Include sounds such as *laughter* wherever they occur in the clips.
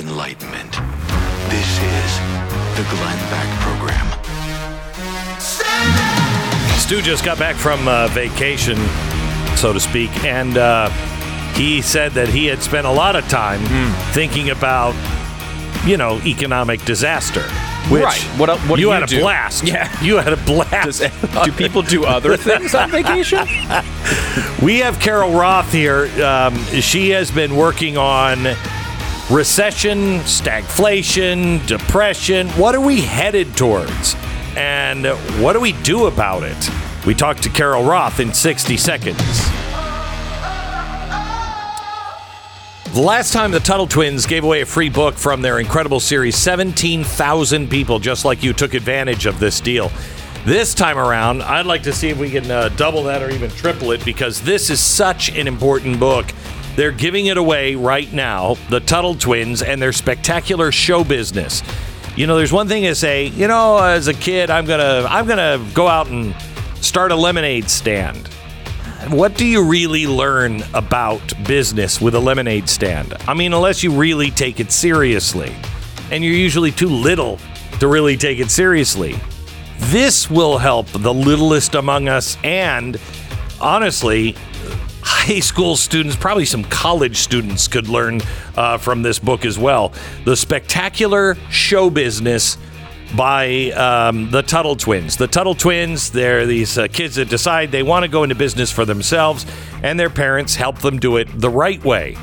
enlightenment. This is the Glenn Beck Program. Stu just got back from uh, vacation, so to speak, and uh, he said that he had spent a lot of time thinking about, you know, economic disaster. Which Right. What el- what do you you had a do? blast. Yeah. *laughs* you had a blast. Does, do people do other *laughs* things on vacation? We have Carol Roth here. Um, she has been working on recession, stagflation, depression. What are we headed towards? And what do we do about it? We talk to Carol Roth in 60 seconds. The last time the Tuttle Twins gave away a free book from their incredible series, 17,000 people just like you took advantage of this deal. This time around, I'd like to see if we can uh, double that or even triple it because this is such an important book. They're giving it away right now, the Tuttle Twins and their spectacular show business. You know, there's one thing to say, you know, as a kid, I'm going to I'm going to go out and start a lemonade stand. What do you really learn about business with a lemonade stand? I mean, unless you really take it seriously. And you're usually too little to really take it seriously. This will help the littlest among us and honestly, high school students, probably some college students could learn uh, from this book as well. The Spectacular Show Business by um, the Tuttle Twins. The Tuttle Twins, they're these uh, kids that decide they want to go into business for themselves, and their parents help them do it the right way.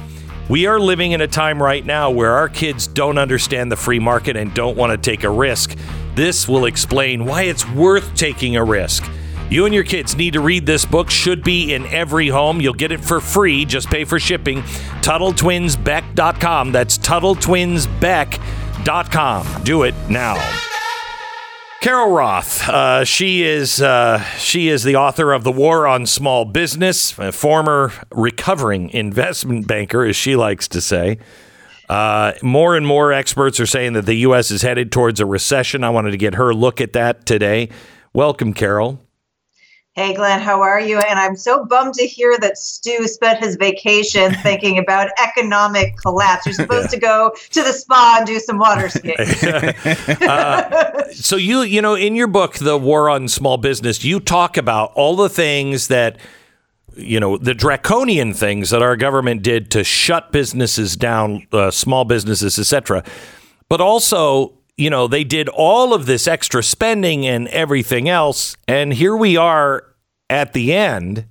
We are living in a time right now where our kids don't understand the free market and don't want to take a risk. This will explain why it's worth taking a risk. You and your kids need to read this book. Should be in every home. You'll get it for free. Just pay for shipping. TuttleTwinsBeck.com. That's TuttleTwinsBeck.com. Do it now. Carol Roth, uh, she is uh, she is the author of the War on Small Business, a former recovering investment banker, as she likes to say. Uh, more and more experts are saying that the U.S. is headed towards a recession. I wanted to get her look at that today. Welcome, Carol. Hey, Glenn, how are you? And I'm so bummed to hear that Stu spent his vacation *laughs* thinking about economic collapse. You're supposed to go to the spa and do some water skiing. *laughs* So you you know in your book, The War on Small Business, you talk about all the things that you know the draconian things that our government did to shut businesses down, uh, small businesses, etc. But also, you know, they did all of this extra spending and everything else, and here we are at the end,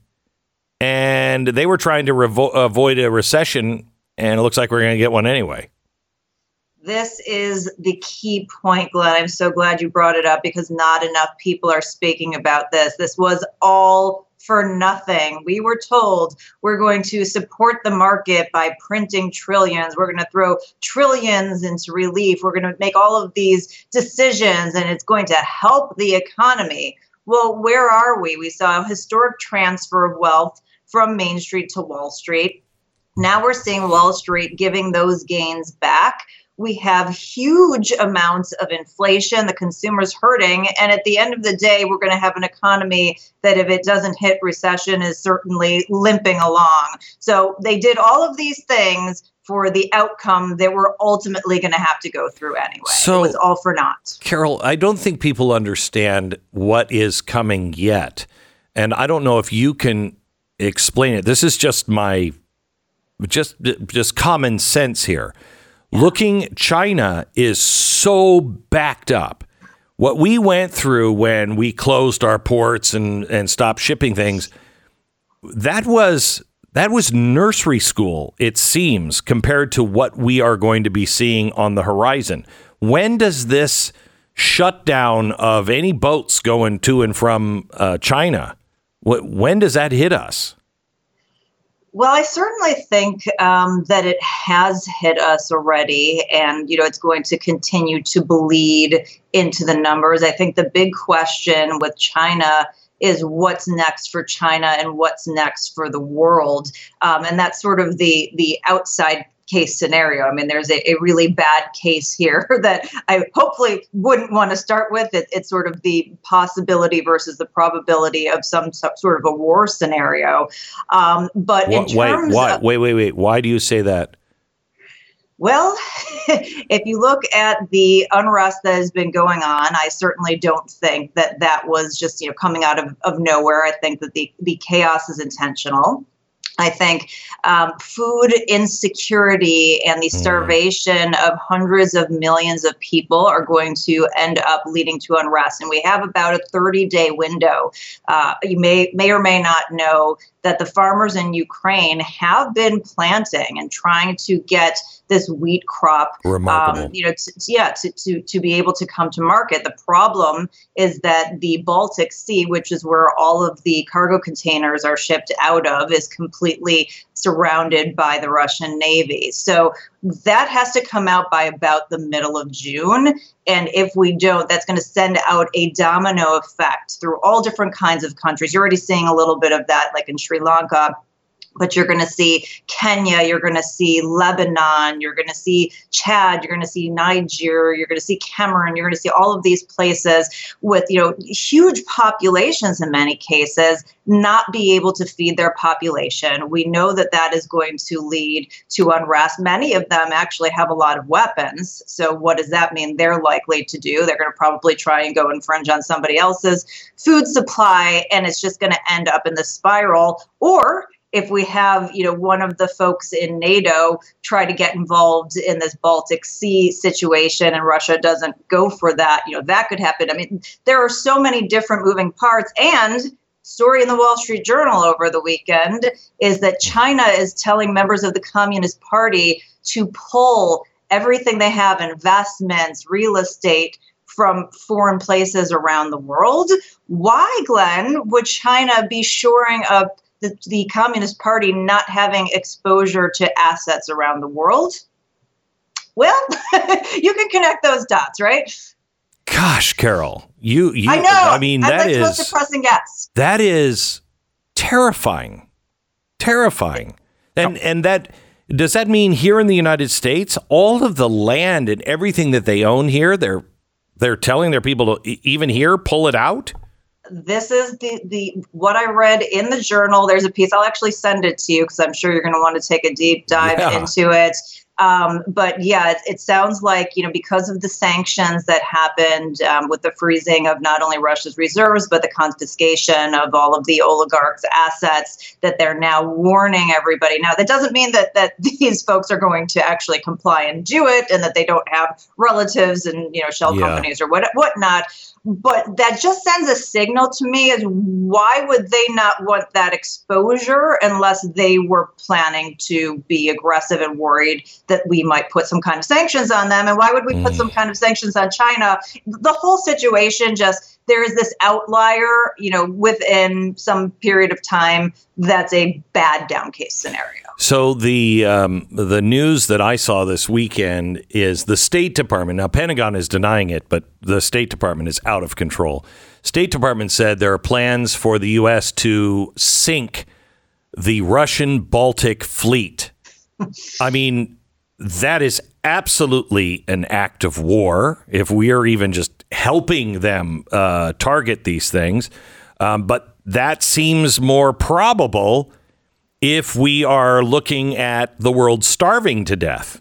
and they were trying to revo- avoid a recession, and it looks like we're going to get one anyway. This is the key point, Glenn. I'm so glad you brought it up because not enough people are speaking about this. This was all for nothing. We were told we're going to support the market by printing trillions. We're going to throw trillions into relief. We're going to make all of these decisions and it's going to help the economy. Well, where are we? We saw a historic transfer of wealth from Main Street to Wall Street. Now we're seeing Wall Street giving those gains back. We have huge amounts of inflation. The consumer's hurting. And at the end of the day, we're going to have an economy that, if it doesn't hit recession, is certainly limping along. So they did all of these things for the outcome that we're ultimately going to have to go through anyway. So- it was all for naught. Carol, I don't think people understand what is coming yet. And I don't know if you can explain it. This is just my just just common sense here. Looking China is so backed up. What we went through when we closed our ports and and stopped shipping things, that was that was nursery school, it seems, compared to what we are going to be seeing on the horizon. When does this shutdown of any boats going to and from uh, China? Wh- When does that hit us? Well, I certainly think um, that it has hit us already, and you know it's going to continue to bleed into the numbers. I think the big question with China is what's next for China and what's next for the world, um, and that's sort of the the outside case scenario. I mean, there's a, a really bad case here *laughs* that I hopefully wouldn't want to start with. It, it's sort of the possibility versus the probability of some, so- sort of a war scenario. Um, but in Wh- wait, terms why, of wait, wait, wait. Why do you say that? Well, *laughs* if you look at the unrest that has been going on, I certainly don't think that that was just you know coming out of, of nowhere. I think that the the chaos is intentional. I think um, food insecurity and the starvation of hundreds of millions of people are going to end up leading to unrest. And we have about a 30 day window. Uh, you may may or may not know that the farmers in Ukraine have been planting and trying to get this wheat crop Remarkable. um, you know, t- t- yeah, to, to, to be able to come to market. The problem is that the Baltic Sea, which is where all of the cargo containers are shipped out of, is completely surrounded by the Russian Navy. So that has to come out by about the middle of June. And if we don't, that's going to send out a domino effect through all different kinds of countries. You're already seeing a little bit of that, like in Sri Lanka but you're going to see Kenya, you're going to see Lebanon, you're going to see Chad, you're going to see Niger, you're going to see Cameroon, you're going to see all of these places with you know huge populations in many cases not be able to feed their population. We know that that is going to lead to unrest. Many of them actually have a lot of weapons. So what does that mean? They're likely to do. They're going to probably try and go infringe on somebody else's food supply, and it's just going to end up in the spiral. Or if we have you know one of the folks in NATO try to get involved in this Baltic Sea situation and Russia doesn't go for that, you know that could happen. I mean, there are so many different moving parts and story in the Wall Street Journal over the weekend is that China is telling members of the Communist Party to pull everything they have investments, real estate from foreign places around the world. Why, Glenn, would China be shoring up the, the Communist Party not having exposure to assets around the world? Well, *laughs* you can connect those dots, right? Gosh, Carol, you, you I know. I mean, I'm that like is supposed to press and guess. that is terrifying, terrifying, and and that does that mean here in the United States, all of the land and everything that they own here, they're they're telling their people to even here pull it out. This is the the what I read in the journal. There's a piece I'll actually send it to you because I'm sure you're going to want to take a deep dive Yeah. into it. Um, but yeah, it, it sounds like you know because of the sanctions that happened um, with the freezing of not only Russia's reserves but the confiscation of all of the oligarchs' assets that they're now warning everybody. Now that doesn't mean that that *laughs* these folks are going to actually comply and do it, and that they don't have relatives and you know shell Yeah. companies or what whatnot but that just sends a signal to me as why would they not want that exposure unless they were planning to be aggressive and worried that we might put some kind of sanctions on them? And why would we put some mm. kind of sanctions on china? The whole situation just there is this outlier you know within some period of time that's a bad down case scenario So the um, the news that I saw this weekend is the State Department. Now, Pentagon is denying it, but the State Department is out of control. State Department said there are plans for the U.S. to sink the Russian Baltic Fleet. I mean, that is absolutely an act of war. If we are even just helping them uh, target these things, um, but that seems more probable if we are looking at the world starving to death.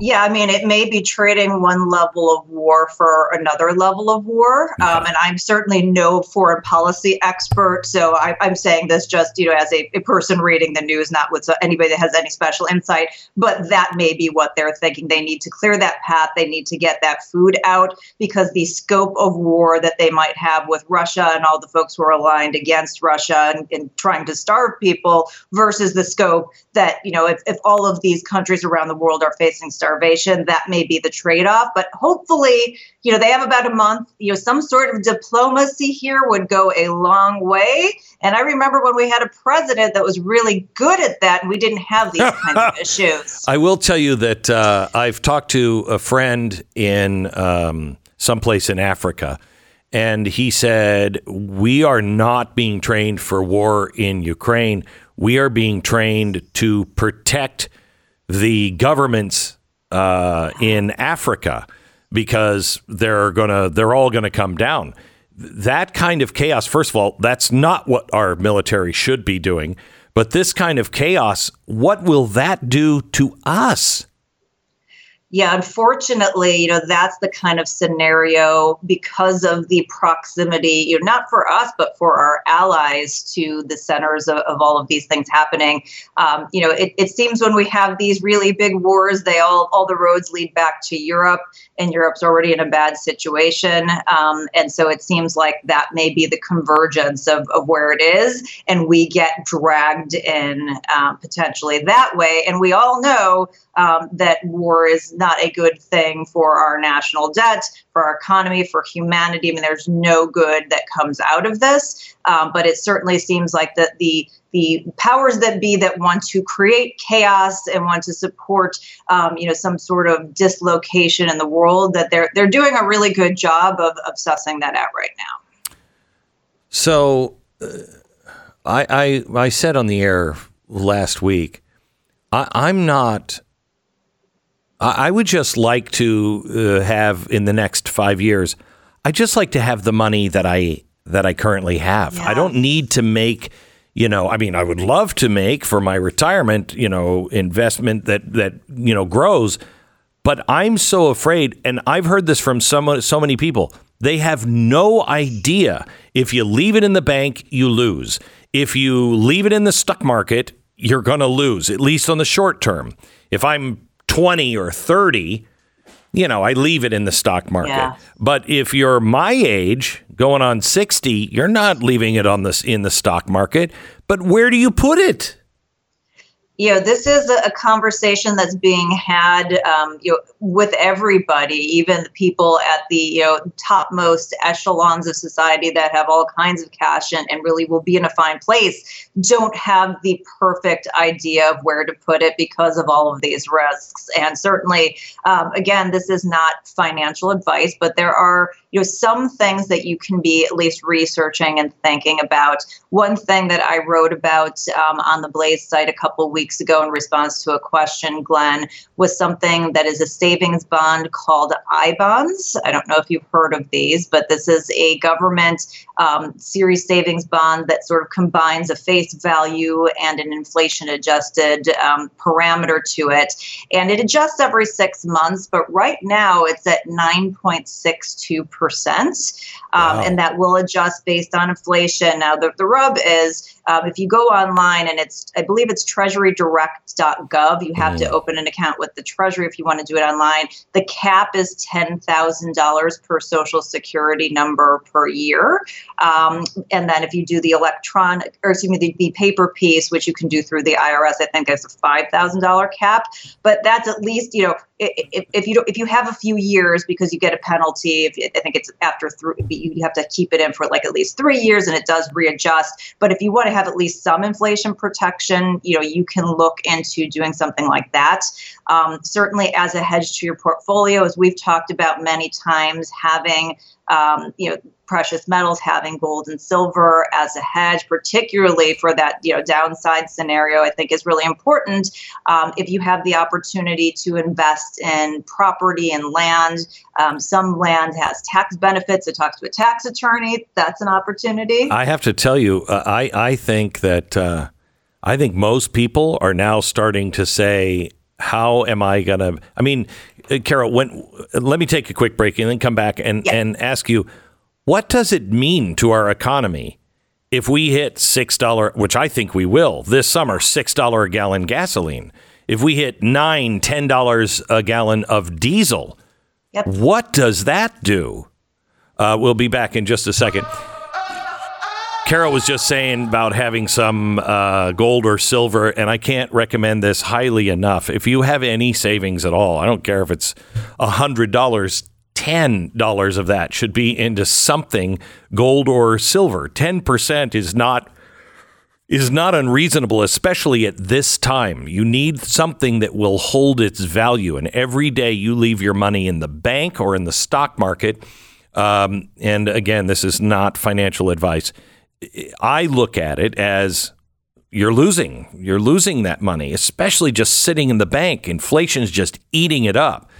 Yeah, I mean, it may be trading one level of war for another level of war. Um, and I'm certainly no foreign policy expert. So I, I'm saying this just, you know, as a, a person reading the news, not with anybody that has any special insight. But that may be what they're thinking. They need to clear that path. They need to get that food out because the scope of war that they might have with Russia and all the folks who are aligned against Russia and, and trying to starve people versus the scope that, you know, if, if all of these countries around the world are facing starvation, that may be the trade off. But hopefully, you know, they have about a month. You know, some sort of diplomacy here would go a long way. And I remember when we had a president that was really good at that, and we didn't have these *laughs* kinds of issues. I will tell you that uh, I've talked to a friend in um, someplace in Africa, and he said, We are not being trained for war in Ukraine. We are being trained to protect the governments uh, in Africa because they're gonna they're all gonna come down. That kind of chaos, first of all, that's not what our military should be doing. But this kind of chaos, what will that do to us? Yeah, unfortunately, you know, that's the kind of scenario because of the proximity, you know, not for us, but for our allies to the centers of, of all of these things happening. Um, you know, it, it seems when we have these really big wars, they all, all the roads lead back to Europe, and Europe's already in a bad situation. Um, and so it seems like that may be the convergence of, of where it is, and we get dragged in um, potentially that way. And we all know um, that war is not a good thing for our national debt, for our economy, for humanity. I mean, there's no good that comes out of this. Um, but it certainly seems like that the the powers that be that want to create chaos and want to support, um, you know, some sort of dislocation in the world, that they're they're doing a really good job of, of sussing that out right now. So, uh, I, I I said on the air last week, I, I'm not I would just like to uh, have in the next five years. I just like to have the money that I that I currently have. Yeah. I don't need to make, you know. I mean, I would love to make for my retirement, you know, investment that that you know grows. But I'm so afraid, and I've heard this from so so many people. They have no idea if you leave it in the bank, you lose. If you leave it in the stock market, you're going to lose, at least on the short term. If I'm 20 or 30, you know, I leave it in the stock market. Yeah. But if you're my age, going on 60, you're not leaving it on this in the stock market. But where do you put it? You know this is a, conversation that's being had um, you know with everybody even the people at the you know topmost echelons of society that have all kinds of cash and, and really will be in a fine place don't have the perfect idea of where to put it because of all of these risks. And certainly um, again this is not financial advice but there are you know some things that you can be at least researching and thinking about. One thing that i wrote about um, on the blaze site a couple weeks ago in response to a question glenn was something that is a savings bond called i bonds i don't know if you've heard of these but this is a government um, series savings bond that sort of combines a face value and an inflation adjusted um, parameter to it. And it adjusts every six months but right now it's at 9.62 percent, um, Wow. and that will adjust based on inflation. Now, the, the rub is um, if you go online and it's, I believe it's treasurydirect.gov, you have to open an account with the Treasury if you want to do it online. The cap is $10,000 per social security number per year. Um, and then if you do the electronic, or excuse me, the, the paper piece, which you can do through the IRS, I think is a $5,000 cap. But that's at least, you know, if, if you don't, if you have a few years because you get a penalty, if I think it's after three, you have to keep it in for like at least three years, and it does readjust. But if you want to have at least some inflation protection, you know, you can look into doing something like that. Um, certainly, as a hedge to your portfolio, as we've talked about many times, having um, you know precious metals, having gold and silver as a hedge, particularly for that you know downside scenario, I think is really important. Um, if you have the opportunity to invest in property and land, um, some land has tax benefits. So talk to a tax attorney. That's an opportunity. I have to tell you, uh, I I think that uh, I think most people are now starting to say, "How am I going to?" I mean, Carol, when let me take a quick break and then come back and Yeah. and ask you, what does it mean to our economy if we hit six dollar, which I think we will this summer, six dollar a gallon gasoline? If we hit nine, ten dollars a gallon of diesel, Yep. what does that do? Uh, we'll be back in just a second. Carol was just saying about having some uh, gold or silver, and I can't recommend this highly enough. If you have any savings at all, I don't care if it's $100, $10 of that should be into something gold or silver. 10% is not is not unreasonable, especially at this time. You need something that will hold its value. And every day you leave your money in the bank or in the stock market, um, and again, this is not financial advice. I look at it as you're losing. You're losing that money, especially just sitting in the bank. Inflation's just eating it up.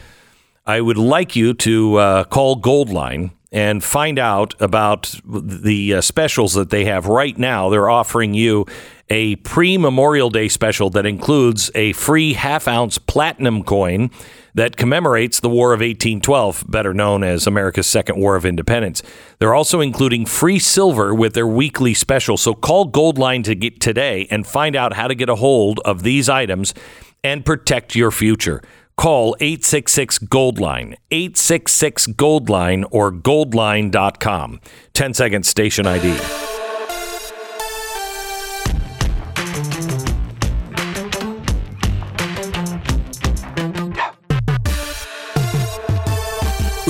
I would like you to uh, call Goldline and find out about the uh, specials that they have right now. They're offering you a pre Memorial Day special that includes a free half ounce platinum coin that commemorates the War of 1812, better known as America's Second War of Independence. They're also including free silver with their weekly special. So call Goldline to get today and find out how to get a hold of these items and protect your future. Call 866 Goldline, 866 Goldline, or goldline.com. 10 second station ID.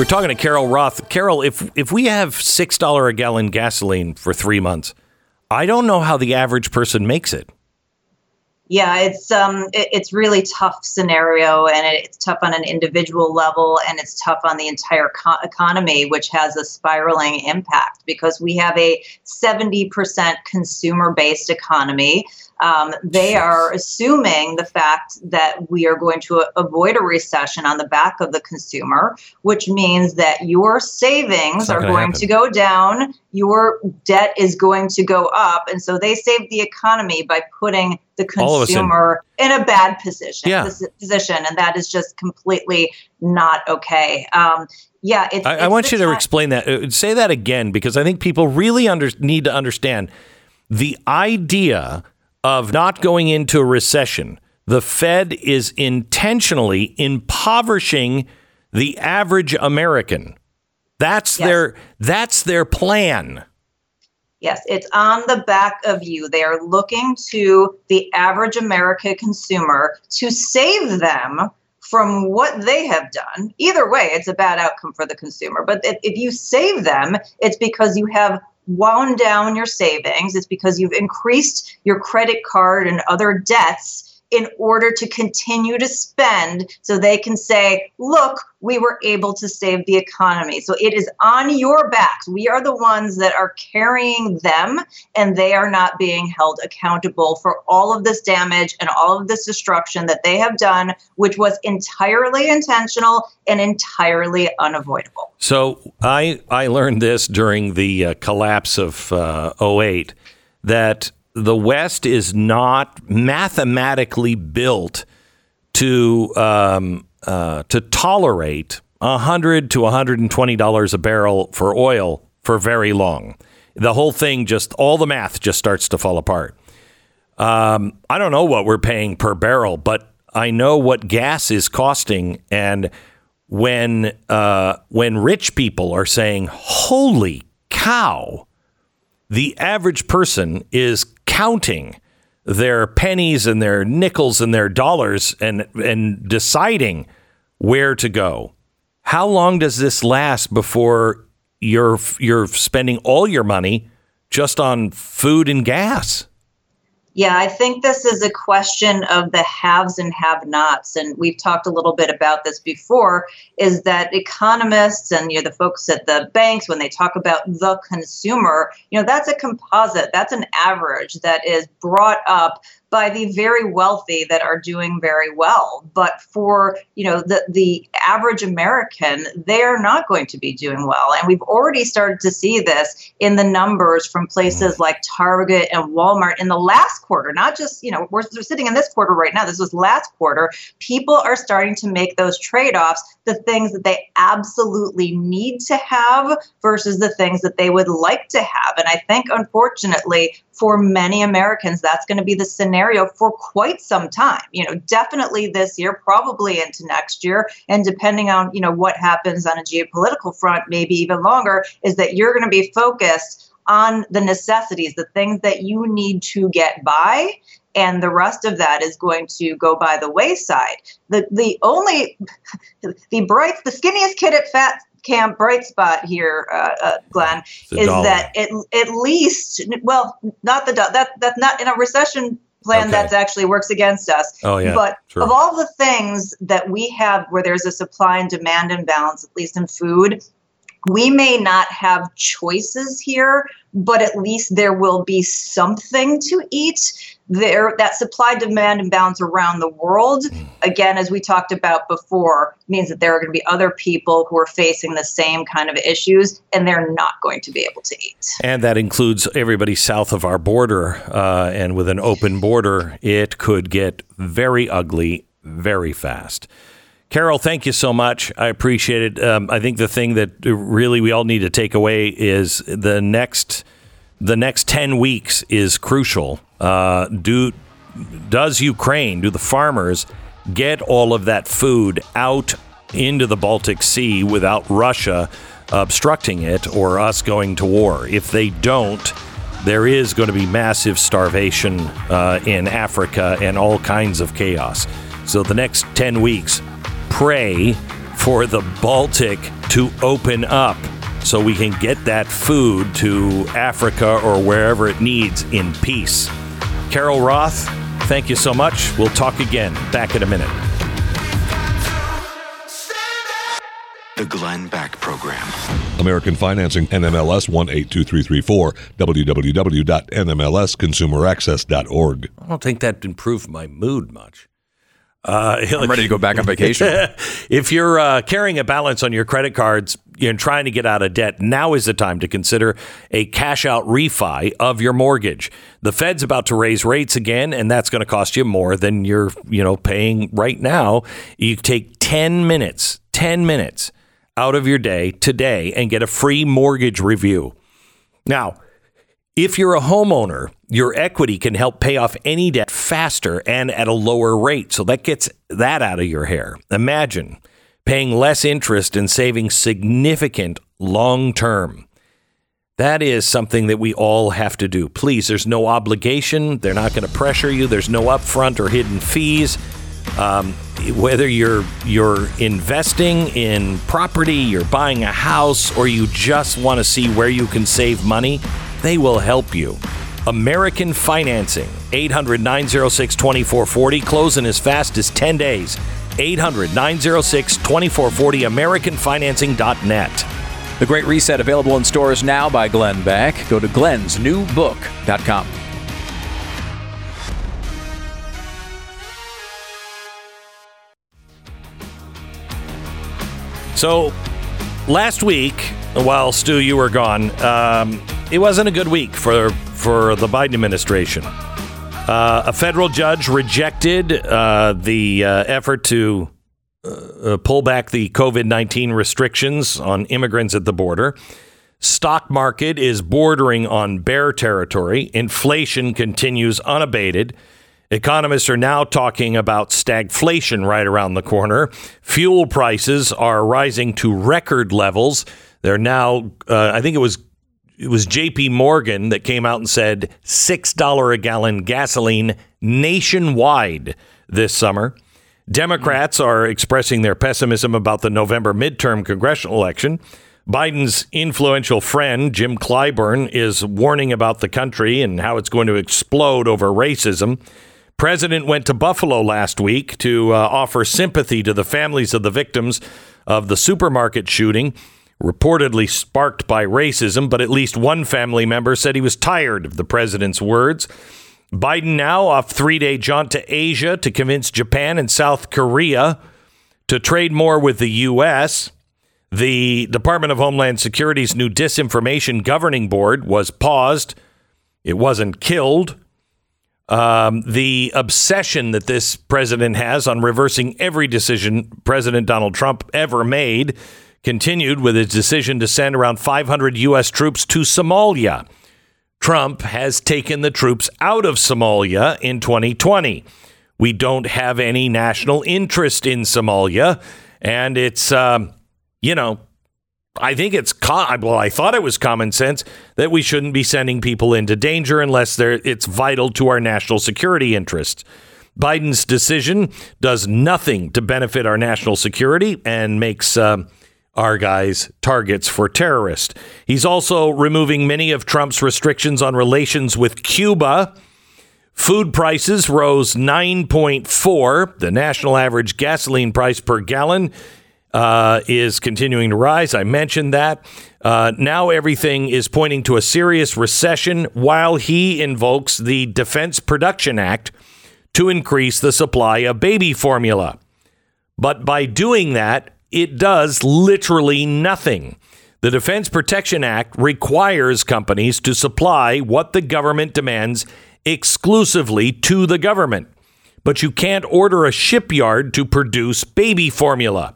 We're talking to Carol Roth. Carol, if if we have six dollar a gallon gasoline for three months, I don't know how the average person makes it. Yeah, it's um, it, it's really tough scenario, and it, it's tough on an individual level, and it's tough on the entire co- economy, which has a spiraling impact because we have a seventy percent consumer-based economy. Um, they are assuming the fact that we are going to avoid a recession on the back of the consumer, which means that your savings are gonna happen. to go down, your debt is going to go up, and so they saved the economy by putting the All of a sudden. consumer in a bad position. Yeah. position, and that is just completely not okay. Um, yeah, it's. I, I want you to time- explain that. Uh, Say that again because I think people really under, need to understand the idea of not going into a recession. The Fed is intentionally impoverishing the average American. That's Yes. their that's their plan. Yes, it's on the back of you. They are looking to the average American consumer to save them from what they have done. Either way, it's a bad outcome for the consumer. But if, if you save them, it's because you have wound down your savings, it's because you've increased your credit card and other debts in order to continue to spend so they can say, look, we were able to save the economy. So it is on your backs. We are the ones that are carrying them, and they are not being held accountable for all of this damage and all of this destruction that they have done, which was entirely intentional and entirely unavoidable. So I I learned this during the uh, collapse of uh, 08 that the West is not mathematically built to um, uh, to tolerate hundred to 120 dollars a barrel for oil for very long. The whole thing just all the math just starts to fall apart. Um, I don't know what we're paying per barrel, but I know what gas is costing, and when uh, when rich people are saying, "Holy cow," the average person is counting their pennies and their nickels and their dollars and and deciding where to go. How long does this last before you're you're spending all your money just on food and gas? Yeah, I think this is a question of the haves and have nots. And we've talked a little bit about this before is that economists and you know, the folks at the banks, when they talk about the consumer, you know, that's a composite, that's an average that is brought up by the very wealthy that are doing very well. But for you know the the average American, they're not going to be doing well. And we've already started to see this in the numbers from places mm-hmm. like Target and Walmart in the last quarter. Not just you know we're sitting in this quarter right now. This was last quarter. People are starting to make those trade offs. The things that they absolutely need to have versus the things that they would like to have. And I think unfortunately for many Americans, that's going to be the scenario for quite some time. You know, definitely this year, probably into next year, and depending on you know what happens on a geopolitical front, maybe even longer, is that you're going to be focused on the necessities, the things that you need to get by, and the rest of that is going to go by the wayside. The the only *laughs* the bright the skinniest kid at fat camp bright spot here, uh, uh, Glenn, is dollar. that at, at least well not the that that's not in a recession plan Okay. that actually works against us. Oh, yeah, But of all the things that we have where there's a supply and demand imbalance, at least in food, we may not have choices here, but at least there will be something to eat. There, that supply demand imbalance around the world, again, as we talked about before, means that there are going to be other people who are facing the same kind of issues, and they're not going to be able to eat. And that includes everybody south of our border. Uh, and with an open border, it could get very ugly very fast. Carol, thank you so much. I appreciate it. Um, I think the thing that really we all need to take away is the next the next ten weeks is crucial. Uh, do does Ukraine, do the farmers get all of that food out into the Baltic Sea without Russia obstructing it or us going to war? If they don't, there is going to be massive starvation uh, in Africa and all kinds of chaos. So the next 10 weeks, pray for the Baltic to open up so we can get that food to Africa or wherever it needs in peace. Carol Roth, thank you so much. We'll talk again. Back in a minute. The Glenn Beck Program. American Financing, NMLS 182334, www.nmlsconsumeraccess.org. I don't think that improved my mood much. Uh, *laughs* I'm ready to go back on vacation. *laughs* if you're uh, carrying a balance on your credit cards and trying to get out of debt, now is the time to consider a cash out refi of your mortgage. The Fed's about to raise rates again, and that's going to cost you more than you're, you know, paying right now. You take 10 minutes, 10 minutes out of your day today and get a free mortgage review. Now, if you're a homeowner, your equity can help pay off any debt faster and at a lower rate. So that gets that out of your hair. Imagine paying less interest and saving significant long term. That is something that we all have to do. Please, there's no obligation. They're not going to pressure you. There's no upfront or hidden fees. Um, whether you're you're investing in property, you're buying a house, or you just want to see where you can save money, they will help you. American Financing, 800 906 2440, close in as fast as 10 days. 800 906 2440, AmericanFinancing.net. The Great Reset available in stores now by Glenn Beck. Go to glensnewbook.com. So, last week, while Stu, you were gone, um, it wasn't a good week for for the Biden administration. Uh, a federal judge rejected uh, the uh, effort to uh, pull back the COVID nineteen restrictions on immigrants at the border. Stock market is bordering on bear territory. Inflation continues unabated. Economists are now talking about stagflation right around the corner. Fuel prices are rising to record levels. They're now, uh, I think it was it was J.P. Morgan that came out and said six dollar a gallon gasoline nationwide this summer. Democrats are expressing their pessimism about the November midterm congressional election. Biden's influential friend, Jim Clyburn, is warning about the country and how it's going to explode over racism. President went to Buffalo last week to uh, offer sympathy to the families of the victims of the supermarket shooting, reportedly sparked by racism, but at least one family member said he was tired of the president's words. Biden now off three day jaunt to Asia to convince Japan and South Korea to trade more with the U.S. The Department of Homeland Security's new disinformation governing board was paused. It wasn't killed. Um, the obsession that this president has on reversing every decision President Donald Trump ever made continued with his decision to send around 500 U.S. troops to Somalia. Trump has taken the troops out of Somalia in 2020. We don't have any national interest in Somalia, and it's, um, you know, I think it's co- well. I thought it was common sense that we shouldn't be sending people into danger unless it's vital to our national security interests. Biden's decision does nothing to benefit our national security and makes uh, our guys targets for terrorists. He's also removing many of Trump's restrictions on relations with Cuba. Food prices rose 9.4. The national average gasoline price per gallon uh, is continuing to rise. I mentioned that. Uh, now everything is pointing to a serious recession while he invokes the Defense Production Act to increase the supply of baby formula. But by doing that, it does literally nothing. The Defense Protection Act requires companies to supply what the government demands exclusively to the government. But you can't order a shipyard to produce baby formula.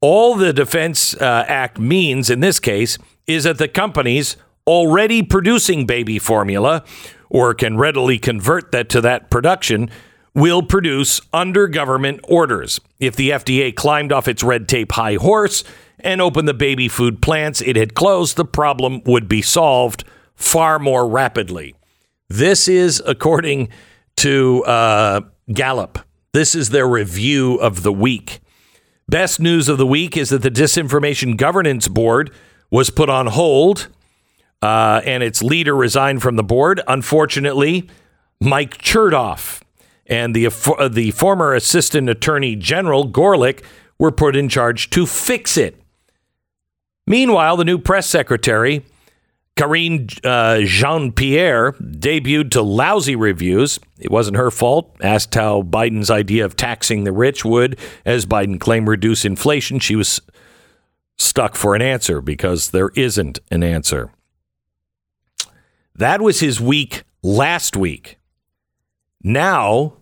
All the Defense uh, Act means in this case is that the companies already producing baby formula or can readily convert that to that production will produce under government orders. If the FDA climbed off its red tape high horse and opened the baby food plants it had closed, the problem would be solved far more rapidly. This is according to uh, Gallup. This is their review of the week. Best news of the week is that the Disinformation Governance Board was put on hold uh, and its leader resigned from the board. Unfortunately, Mike Chertoff and the, uh, the former Assistant Attorney General Gorelick, were put in charge to fix it. Meanwhile, the new press secretary, Karine uh, Jean Pierre, debuted to lousy reviews. It wasn't her fault. Asked how Biden's idea of taxing the rich would, as Biden claimed, reduce inflation. She was stuck for an answer because there isn't an answer. That was his week last week. Now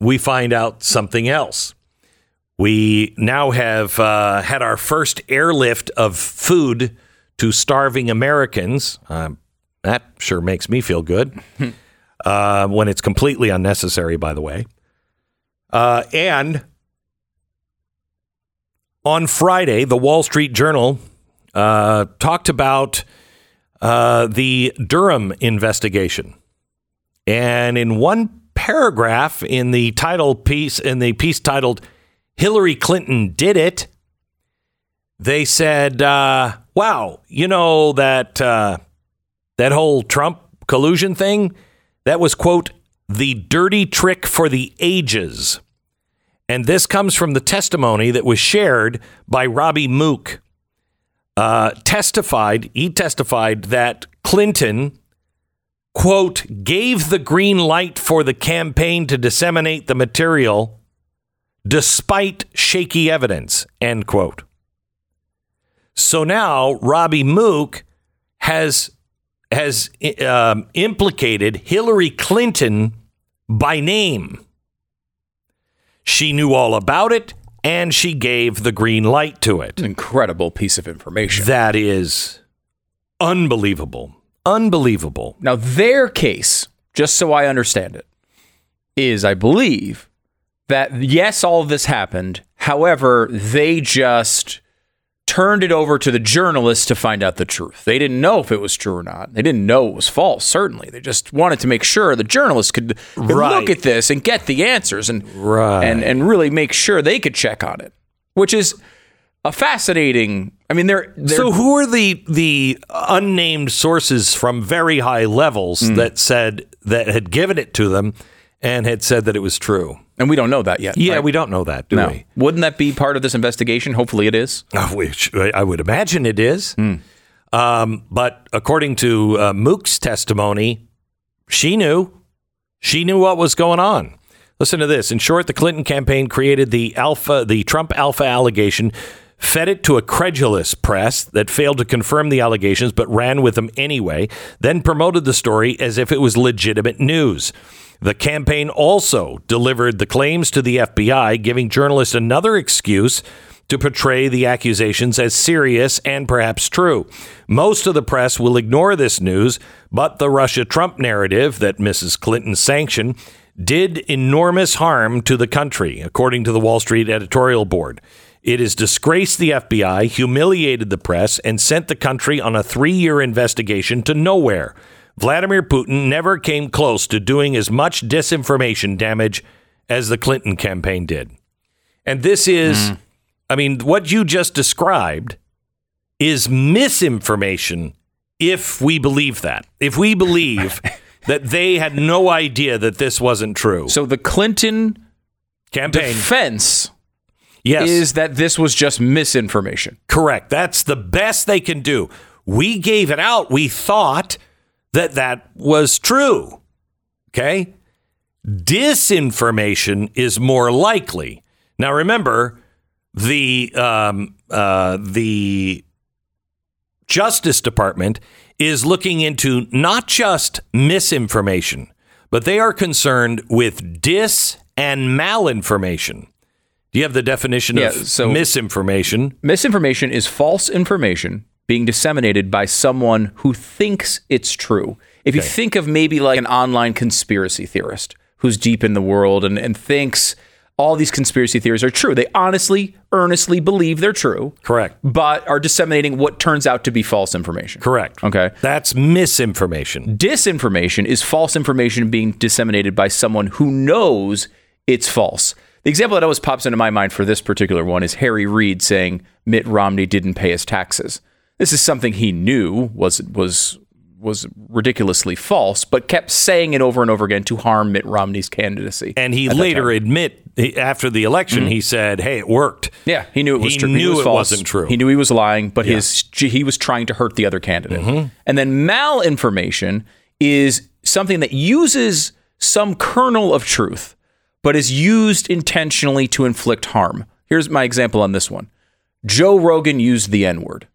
we find out something else. We now have uh, had our first airlift of food to starving Americans. Um, that sure makes me feel good *laughs* uh, when it's completely unnecessary, by the way. Uh, and on Friday, the Wall Street Journal uh, talked about uh, the Durham investigation. And in one paragraph in the title piece, in the piece titled Hillary Clinton Did It, they said, uh, wow, you know, that, uh, that whole Trump collusion thing, that was, quote, the dirty trick for the ages. And this comes from the testimony that was shared by Robbie Mook. Uh, testified, he testified that Clinton, quote, gave the green light for the campaign to disseminate the material despite shaky evidence, end quote. So now Robbie Mook has has um, implicated Hillary Clinton by name. She knew all about it and she gave the green light to it. An incredible piece of information. That is unbelievable. Unbelievable. Now, their case, just so I understand it, is I believe that yes, all of this happened. However, they just turned it over to the journalists to find out the truth. They didn't know if it was true or not. They didn't know it was false, certainly. They just wanted to make sure the journalists could, could Right. look at this and get the answers and, Right. and, and really make sure they could check on it, which is a fascinating. I mean, they're, they're So who are the the unnamed sources from very high levels Hmm. that said that had given it to them and had said that it was true? and we don't know that yet. Yeah, right? we don't know that, do No. we? Wouldn't that be part of this investigation? Hopefully it is. Which I would imagine it is. Hmm. Um, but according to uh, Mook's testimony, she knew. She knew what was going on. Listen to this. In short, the Clinton campaign created the Alfa, the Trump Alfa allegation, fed it to a credulous press that failed to confirm the allegations but ran with them anyway, then promoted the story as if it was legitimate news. The campaign also delivered the claims to the FBI, giving journalists another excuse to portray the accusations as serious and perhaps true. Most of the press will ignore this news, but the Russia Trump narrative that Mrs. Clinton sanctioned did enormous harm to the country, according to the Wall Street editorial board. It has disgraced the FBI, humiliated the press, and sent the country on a three year investigation to nowhere. Vladimir Putin never came close to doing as much disinformation damage as the Clinton campaign did. And this is, mm-hmm. I mean, what you just described is misinformation if we believe that. If we believe *laughs* that they had no idea that this wasn't true. So the Clinton campaign. defense yes. is that this was just misinformation. Correct. That's the best they can do. We gave it out. We thought that that was true. Okay. Disinformation is more likely. Now, remember, the um, uh, the Justice Department is looking into not just misinformation, but they are concerned with dis and malinformation. Do you have the definition Yeah, of so- misinformation? Misinformation is false information being disseminated by someone who thinks it's true. If you think of maybe like an online conspiracy theorist who's deep in the world and, and thinks all these conspiracy theories are true, they honestly, earnestly believe they're true, Correct. but are disseminating what turns out to be false information. Correct. Okay. That's misinformation. Disinformation is false information being disseminated by someone who knows it's false. The example that always pops into my mind for this particular one is Harry Reid saying Mitt Romney didn't pay his taxes. This is something he knew was was was ridiculously false, but kept saying it over and over again to harm Mitt Romney's candidacy. And he later admit after the election, he said, "Hey, it worked." Yeah, he knew it was He true. knew was it false. wasn't true. He knew he was lying, but his he was trying to hurt the other candidate. Mm-hmm. And then malinformation is something that uses some kernel of truth, but is used intentionally to inflict harm. Here's my example on this one. Joe Rogan used the N word.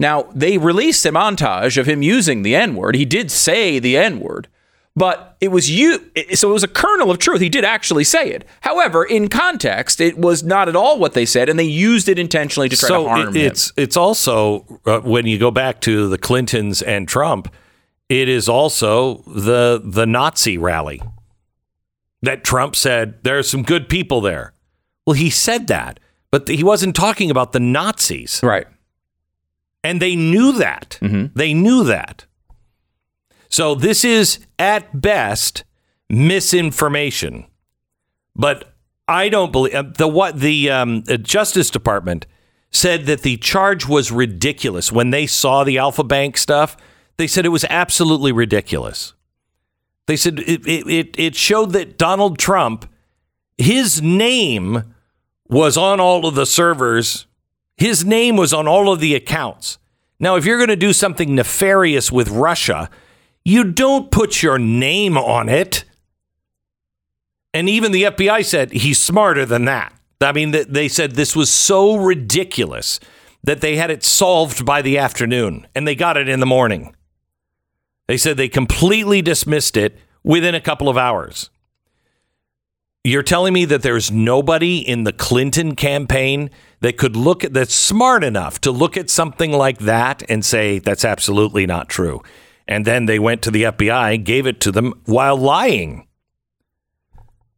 Now, they released a montage of him using the N word. He did say the N word, but it was you. So it was a kernel of truth. He did actually say it. However, in context, it was not at all what they said, and they used it intentionally to try so to harm it- him. it's it's also uh, when you go back to the Clintons and Trump, it is also the the Nazi rally that Trump said there are some good people there. Well, he said that, but he wasn't talking about the Nazis. right. And they knew that. They knew that. So this is at best misinformation. But I don't believe uh, the what the um, uh, Justice Department said that the charge was ridiculous when they saw the Alfa Bank stuff. They said it was absolutely ridiculous. They said it, it, it, showed that Donald Trump, his name was on all of the servers. His name was on all of the accounts. Now, if you're going to do something nefarious with Russia, you don't put your name on it. And even the FBI said he's smarter than that. I mean, they said this was so ridiculous that they had it solved by the afternoon and they got it in the morning. They said they completely dismissed it within a couple of hours. You're telling me that there's nobody in the Clinton campaign that could look at that's smart enough to look at something like that and say that's absolutely not true. And then they went to the FBI, gave it to them while lying.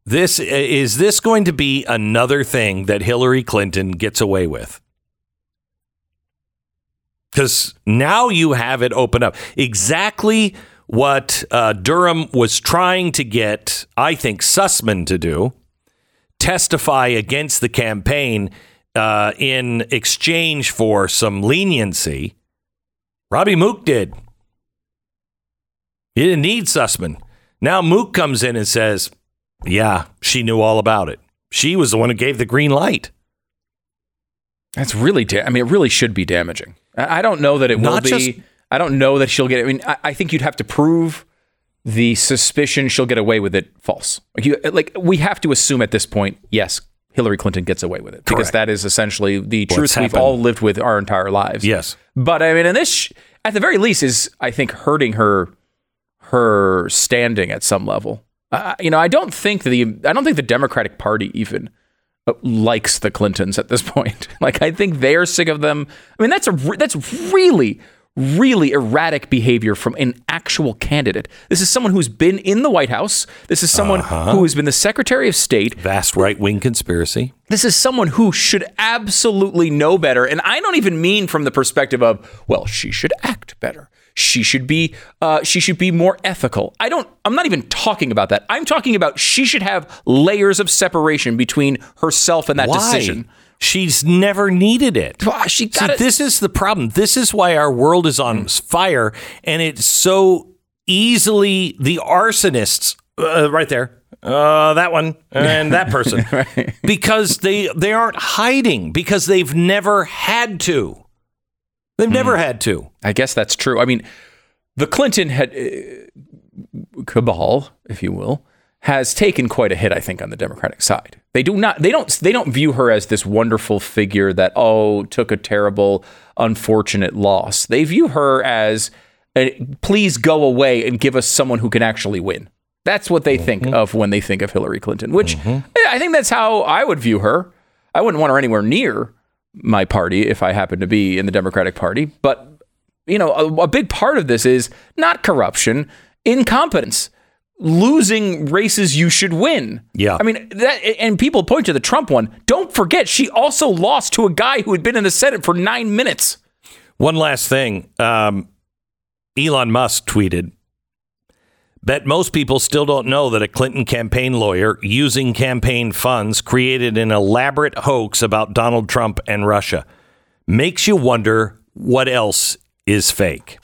This is this going to be another thing that Hillary Clinton gets away with? Because now you have it open up. Exactly what uh, Durham was trying to get, I think, Sussmann to do testify against the campaign uh, in exchange for some leniency. Robbie Mook did. He didn't need Sussmann. Now Mook comes in and says, Yeah, she knew all about it. She was the one who gave the green light. That's really, da- I mean, it really should be damaging. I don't know that it will Not be. just- I don't know that she'll get it. I mean, I, I think you'd have to prove the suspicion she'll get away with it false. Like, you, like we have to assume at this point, yes, Hillary Clinton gets away with it because Correct. that is essentially the What's truth we've all lived with our entire lives. Yes. But I mean, and this, at the very least, is I think hurting her, her standing at some level. Uh, you know, I don't think the I don't think the Democratic Party even likes the Clintons at this *laughs* point. like, I think they're sick of them. I mean, that's a that's really really erratic behavior from an actual candidate. This is someone who's been in the White House. This is someone uh-huh. who has been the Secretary of State. Vast right wing conspiracy. This is someone who should absolutely know better. And I don't even mean from the perspective of, well, she should act better. She should be, uh, she should be more ethical. I don't. I'm not even talking about that. I'm talking about she should have layers of separation between herself and that Why? decision. She's never needed it. She See, got it. this is the problem. This is why our world is on fire, and it's so easily the arsonists uh, right there. Uh, that one and that person, *laughs* because they they aren't hiding because they've never had to. They've never had to. I guess that's true. I mean, the Clinton had, uh, cabal, if you will, has taken quite a hit. I think on the Democratic side, they do not. They don't. They don't view her as this wonderful figure that oh took a terrible, unfortunate loss. They view her as, uh, please go away and give us someone who can actually win. That's what they think of when they think of Hillary Clinton. Which eh, I think that's how I would view her. I wouldn't want her anywhere near my party if I happen to be in the Democratic Party. But you know, a, a big part of this is not corruption, incompetence, losing races you should win. Yeah. I mean, that, and people point to the Trump one. Don't forget, she also lost to a guy who had been in the Senate for nine minutes. One last thing. Um, Elon Musk tweeted, Bet most people still don't know that a Clinton campaign lawyer using campaign funds created an elaborate hoax about Donald Trump and Russia. Makes you wonder what else is fake.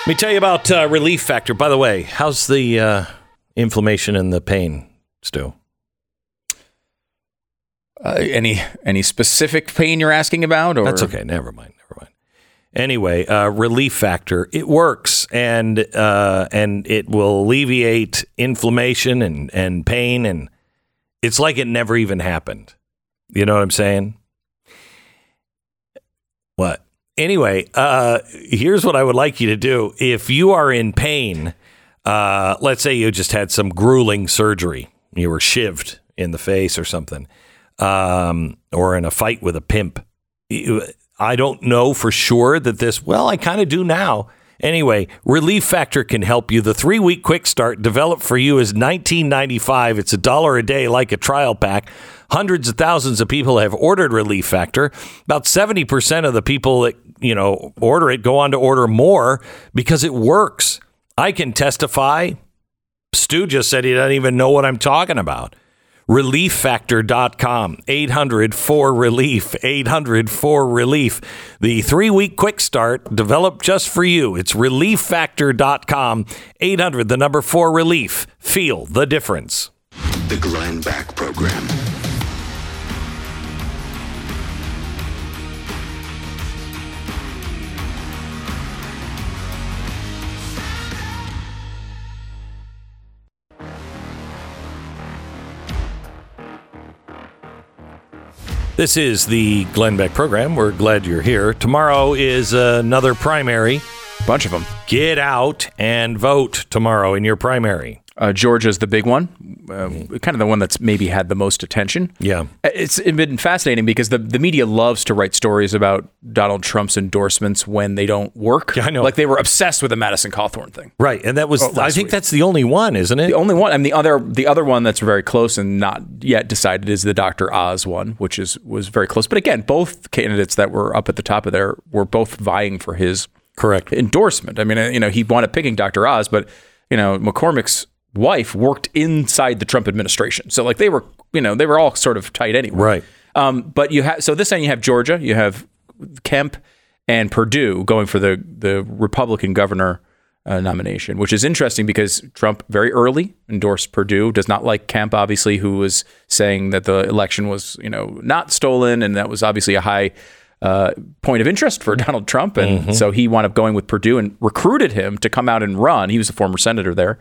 Let me tell you about uh, Relief Factor. By the way, how's the uh, inflammation and the pain, Stu? Uh, any any specific pain you're asking about? Or That's okay. Never mind. Anyway, uh, relief factor. It works, and uh, and it will alleviate inflammation and and pain, and it's like it never even happened. You know what I'm saying? What? Anyway, uh, here's what I would like you to do. If you are in pain, uh, let's say you just had some grueling surgery, you were shivved in the face or something, um, or in a fight with a pimp. I don't know for sure that this, well, I kind of do now. Anyway, Relief Factor can help you. The three week quick start developed for you is $19.95. It's a dollar a day, like a trial pack. Hundreds of thousands of people have ordered Relief Factor. About 70% of the people that, you know, order it go on to order more because it works. I can testify. Stu just said he doesn't even know what I'm talking about. ReliefFactor.com, 800 4 Relief, 800 4 Relief. The three week quick start developed just for you. It's ReliefFactor.com, 800, the number 4 Relief. Feel the difference. The Glenn Beck Program. This is the Glenn Beck program. We're glad you're here. Tomorrow is another primary. bunch of them. Get out and vote tomorrow in your primary. Uh, Georgia's the big one, uh, kind of the one that's maybe had the most attention. Yeah. It's been fascinating because the, the media loves to write stories about Donald Trump's endorsements when they don't work. Yeah, I know. Like they were obsessed with the Madison Cawthorn thing. Right. And that was, Oh, I think week. that's the only one, isn't it? The only one, and the other, the other one that's very close and not yet decided is the Dr. Oz one, which is was very close. But again, both candidates that were up at the top of there were both vying for his Correct. endorsement. I mean, uh, you know, he wound up picking Dr. Oz, but you know, McCormick's wife worked inside the Trump administration, so like they were, you know, they were all sort of tight anyway. Right. Um, but you have so this time you have Georgia, you have Kemp and Perdue going for the the Republican governor uh, nomination, which is interesting because Trump very early endorsed Perdue. Does not like Kemp, obviously, who was saying that the election was you know not stolen, and that was obviously a high uh, point of interest for *laughs* Donald Trump, and Mm-hmm. so he wound up going with Perdue and recruited him to come out and run. He was a former senator there.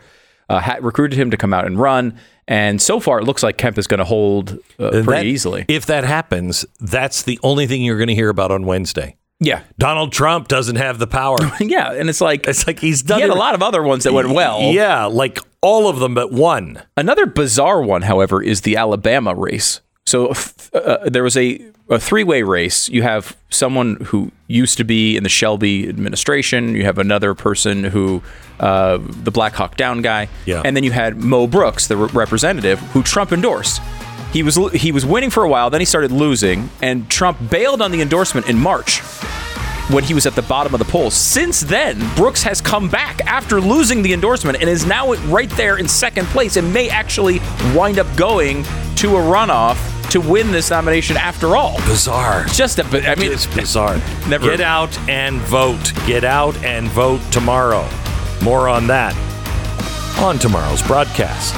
Uh, had recruited him to come out and run, and so far it looks like Kemp is going to hold uh, pretty That- easily. If that happens, that's the only thing you're going to hear about on Wednesday. yeah, Donald Trump doesn't have the power. *laughs* yeah, and it's like It's like he's done he had a lot of other ones that went well. Yeah, like all of them but one. Another bizarre one, however, is the Alabama race. So uh, there was a, a three way race. You have someone who used to be in the Shelby administration. You have another person who, uh, the Black Hawk Down guy, Yeah. and then you had Mo Brooks, the re- representative, who Trump endorsed. He was he was winning for a while, then he started losing, and Trump bailed on the endorsement in March when he was at the bottom of the polls. Since then, Brooks has come back after losing the endorsement and is now right there in second place and may actually wind up going to a runoff to win this nomination after all. Bizarre. Just a bit. I mean, It's bizarre. *laughs* Never- Get out and vote. Get out and vote tomorrow. More on that on tomorrow's broadcast.